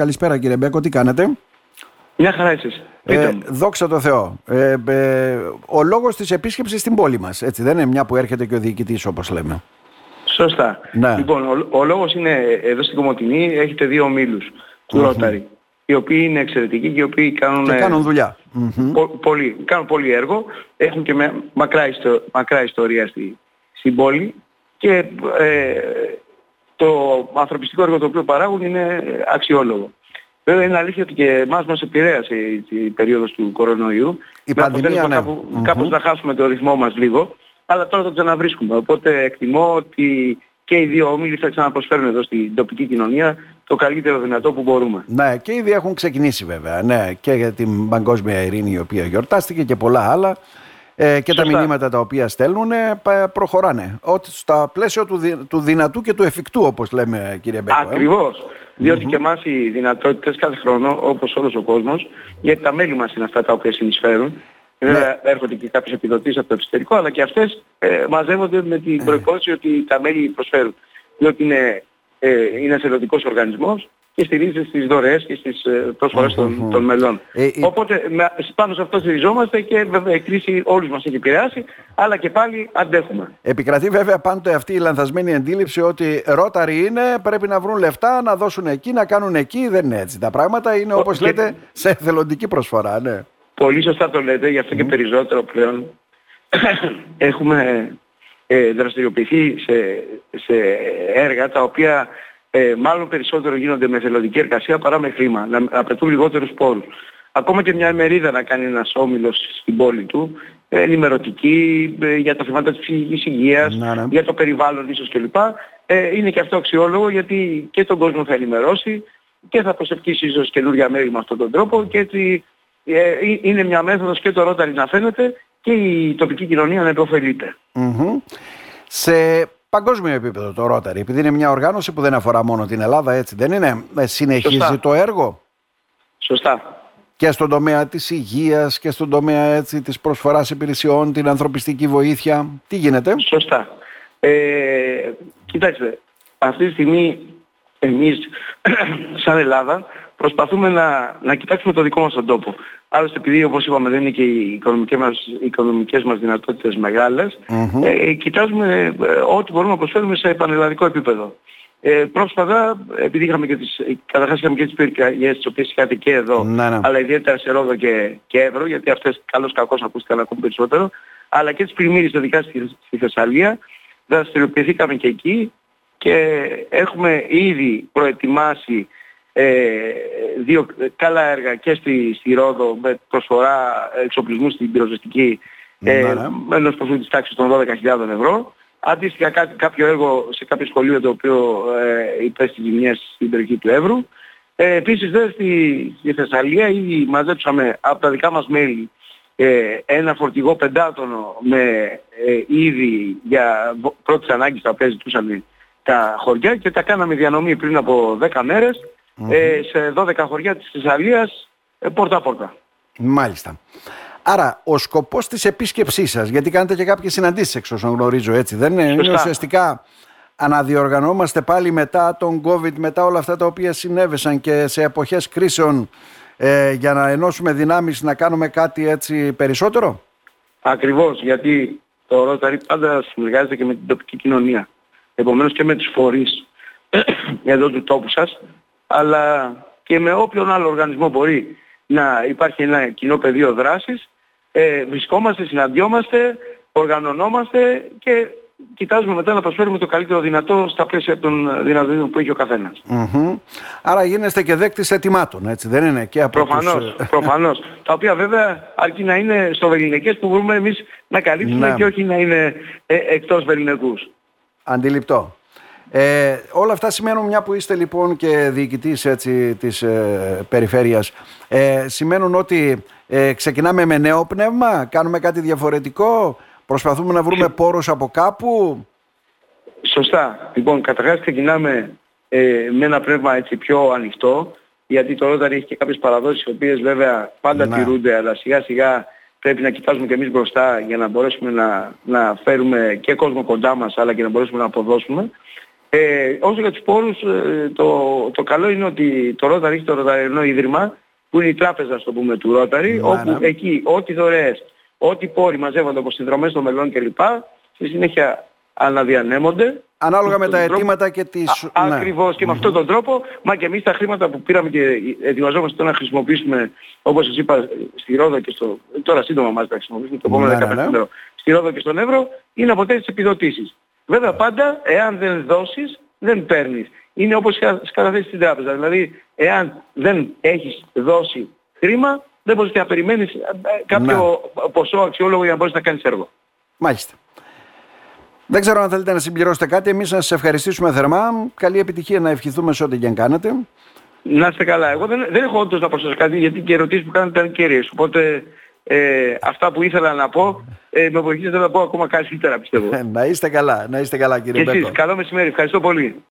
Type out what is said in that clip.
Καλησπέρα κύριε Μπέκο, τι κάνετε; Μια χαρά εσείς. Ε, δόξα τω Θεώ. Ε, ε, ο λόγος της επίσκεψης στην πόλη μας, έτσι δεν είναι μια που έρχεται και ο διοικητής όπως λέμε. Σωστά. Ναι. Λοιπόν, ο, ο λόγος είναι εδώ στην Κομωτινή έχετε δύο ομίλους του Ρόταρη, οι οποίοι είναι εξαιρετικοί και οι οποίοι κάνουν, Και κάνουν δουλειά. Μμμ. πο- πολύ, κάνουν πολύ έργο, έχουν και με, μακρά, ιστο- μακρά ιστορία στη, στην πόλη και ε, το ανθρωπιστικό έργο το οποίο παράγουν είναι αξιόλογο. Βέβαια είναι αλήθεια ότι και εμάς μας επηρέασε η, η περίοδος του κορονοϊού. Η Με πανδημία, αποτέλεσμα ναι. κάπου- Μμμ. Κάπως να χάσουμε το ρυθμό μας λίγο, αλλά τώρα το ξαναβρίσκουμε. Οπότε εκτιμώ ότι και οι δύο όμιλοι θα ξαναπροσφέρουν εδώ στην τοπική κοινωνία το καλύτερο δυνατό που μπορούμε. Ναι, και ήδη έχουν ξεκινήσει βέβαια. Ναι, και για την Παγκόσμια Ειρήνη η οποία γιορτάστηκε και πολλά άλλα. Ε, και τα Σωστά. μηνύματα τα οποία στέλνουν ε, πα- προχωράνε. Ότι στα πλαίσια του, δι- του δυνατού και του εφικτού, όπως λέμε κύριε Μπέκο. ε. Ακριβώς. Διότι και εμάς οι δυνατότητες κάθε χρόνο, όπως όλος ο κόσμος, γιατί τα μέλη μας είναι αυτά τα οποία συνεισφέρουν, Ναι. Βέβαια έρχονται και κάποιες επιδοτήσεις από το εξωτερικό, αλλά και αυτές ε, μαζεύονται με την προϋπόθεση ότι τα μέλη προσφέρουν. Διότι είναι, ε, είναι εθελοντικός οργανισμός και στηρίζεται στις δωρεές και στις ε, προσφορές των, των μελών. Ε, ε, Οπότε με, πάνω σε αυτό στηριζόμαστε και βέβαια η κρίση όλους μας έχει επηρεάσει, αλλά και πάλι αντέχουμε. Επικρατεί βέβαια πάντοτε αυτή η λανθασμένη αντίληψη ότι ρόταροι είναι, πρέπει να βρουν λεφτά, να δώσουν εκεί, να κάνουν εκεί. Δεν είναι έτσι. Τα πράγματα είναι όπως και- λέτε σε εθελοντική προσφορά. Ναι. Πολύ σωστά το λέτε, γι' αυτό και περισσότερο πλέον έχουμε ε, δραστηριοποιηθεί σε, σε έργα τα οποία ε, μάλλον περισσότερο γίνονται με θελοντική εργασία παρά με χρήμα, να απαιτούν λιγότερους πόρους. Ακόμα και μια ημερίδα να κάνει ένας όμιλος στην πόλη του, ε, ενημερωτική ε, για τα θέματα της ψυχικής υγείας, Να, ναι. για το περιβάλλον ίσως κλπ. Ε, είναι και αυτό αξιόλογο γιατί και τον κόσμο θα ενημερώσει και θα προσευχήσει ίσως καινούργια μέρη με αυτόν τον τρόπο και έτσι ε, ε, είναι μια μέθοδος και το Rotary να φαίνεται και η τοπική κοινωνία να επωφελείται. Μμμ. Σε παγκόσμιο επίπεδο το Rotary, επειδή είναι μια οργάνωση που δεν αφορά μόνο την Ελλάδα, έτσι δεν είναι, ε, συνεχίζει Σωστά. το έργο; Σωστά. και στον τομέα της υγείας και στον τομέα έτσι, της προσφοράς υπηρεσιών, την ανθρωπιστική βοήθεια. Τι γίνεται; Σωστά. Ε, κοιτάξτε, αυτή τη στιγμή εμείς σαν Ελλάδα προσπαθούμε να, να κοιτάξουμε το δικό μας τον τόπο. Άλλωστε επειδή όπως είπαμε δεν είναι και οι οικονομικές μας, οι οικονομικές μας δυνατότητες μεγάλες, Μμμ. ε, κοιτάζουμε ε, ό,τι μπορούμε να προσφέρουμε σε πανελλαδικό επίπεδο. Ε, πρόσφατα, επειδή είχαμε και τις, καταρχάς είχαμε και τις πυρκαγιές τις οποίες είχατε και εδώ, Ναι, ναι. αλλά ιδιαίτερα σε Ρόδο και, και Εύρο, γιατί αυτές καλώς κακώς ακούστηκαν ακόμη περισσότερο, αλλά και τις πλημμύρες ειδικά στη, στη Θεσσαλία, δραστηριοποιηθήκαμε και εκεί και έχουμε ήδη προετοιμάσει ε, δύο καλά έργα και στη, στη Ρόδο με προσφορά εξοπλισμού στην πυροσβεστική ε, Ναι, ναι. με ενός ποσού της τάξης των 12.000 ευρώ. Αντίστοιχα κά- κάποιο έργο σε κάποιο σχολείο το οποίο ε, υπέστη ζημιές στην περιοχή του Εύρου. Ε, επίσης δε στη, στη Θεσσαλία ήδη μαζέψαμε από τα δικά μας μέλη ε, ένα φορτηγό πεντάτονο με ε, ήδη για βο- πρώτης ανάγκης τα οποία ζητούσαν τα χωριά και τα κάναμε διανομή πριν από 10 μερες ε, σε 12 χωριά της Θεσσαλίας ε, πόρτα-πόρτα. Μάλιστα. Άρα, ο σκοπός της επίσκεψής σας, γιατί κάνετε και κάποιες συναντήσεις εξ όσων γνωρίζω, έτσι δεν είναι, είναι Σωστά. ουσιαστικά αναδιοργανώμαστε πάλι μετά τον COVID, μετά όλα αυτά τα οποία συνέβησαν και σε εποχές κρίσεων ε, για να ενώσουμε δυνάμεις να κάνουμε κάτι έτσι περισσότερο; Ακριβώς, γιατί το Rotary πάντα συνεργάζεται και με την τοπική κοινωνία. Επομένως και με τους φορείς εδώ του τόπου σας, αλλά και με όποιον άλλο οργανισμό μπορεί να υπάρχει ένα κοινό πεδίο δράσης. Ε, βρισκόμαστε, συναντιόμαστε, οργανωνόμαστε και κοιτάζουμε μετά να προσφέρουμε το καλύτερο δυνατό στα πλαίσια των δυνατοτήτων που έχει ο καθένας. Μμμ. Άρα γίνεστε και δέκτης ετοιμάτων, έτσι δεν είναι και από Προφανώς, τους... ε, προφανώς. Τα οποία βέβαια αρκεί να είναι στο βεληνικές που μπορούμε εμείς να καλύψουμε Ναι. και όχι να είναι ε, εκτός βεληνικούς. Αντιληπτό. Ε, όλα αυτά σημαίνουν μια που είστε λοιπόν και διοικητής έτσι, της ε, περιφέρειας ε, σημαίνουν ότι ε, ξεκινάμε με νέο πνεύμα, κάνουμε κάτι διαφορετικό, προσπαθούμε να βρούμε πόρους από κάπου. Σωστά. Λοιπόν, καταρχάς ξεκινάμε ε, με ένα πνεύμα έτσι πιο ανοιχτό, γιατί το Rotary έχει και κάποιες παραδόσεις οι οποίες βέβαια πάντα Ναι. τηρούνται, αλλά σιγά σιγά πρέπει να κοιτάζουμε και εμείς μπροστά για να μπορέσουμε να, να φέρουμε και κόσμο κοντά μας, αλλά και να μπορέσουμε να αποδώσουμε. Ε, όσο για τους πόρους, ε, το, το καλό είναι ότι το Rotary έχει το Ρωταριανό Ίδρυμα, που είναι η τράπεζα, στο πούμε, του Rotary, όπου εκεί ό,τι δωρεές, ό,τι πόροι μαζεύονται από συνδρομές των μελών κλπ. Στη συνέχεια αναδιανέμονται. Ανάλογα με τα αιτήματα και τις... Α, ναι. Ακριβώς και με αυτόν τον τρόπο, μα και εμείς τα χρήματα που πήραμε και ετοιμαζόμαστε να χρησιμοποιήσουμε, όπως σας είπα, στη Ρόδο και στο... Τώρα σύντομα μας τα χρησιμοποιήσουμε, το επόμενο ναι, ναι, ναι. στη Ρόδο και στον Εύρο, είναι από τέτοιες επιδοτήσεις. Βέβαια πάντα, εάν δεν δώσεις, δεν παίρνεις. Είναι όπως καταθέσεις στην τράπεζα. Δηλαδή, εάν δεν έχεις δώσει χρήμα, δεν μπορείς και να περιμένεις ε, ε, κάποιο ναι. ποσό αξιόλογο για να μπορείς να κάνεις έργο. Μάλιστα. Δεν ξέρω αν θέλετε να συμπληρώσετε κάτι. Εμείς να σας ευχαριστήσουμε θερμά. Καλή επιτυχία να ευχηθούμε σε ό,τι και αν κάνετε. Να είστε καλά. Εγώ δεν, δεν έχω όντως να προσθέσω κάτι γιατί και οι ερωτήσεις που κάνετε ήταν κυρίες. Οπότε ε, αυτά που ήθελα να πω ε, με βοηθήσατε να πω ακόμα καλύτερα πιστεύω. να είστε καλά. Να είστε καλά κύριε Και εσείς. Καλό μεσημέρι. Ευχαριστώ πολύ.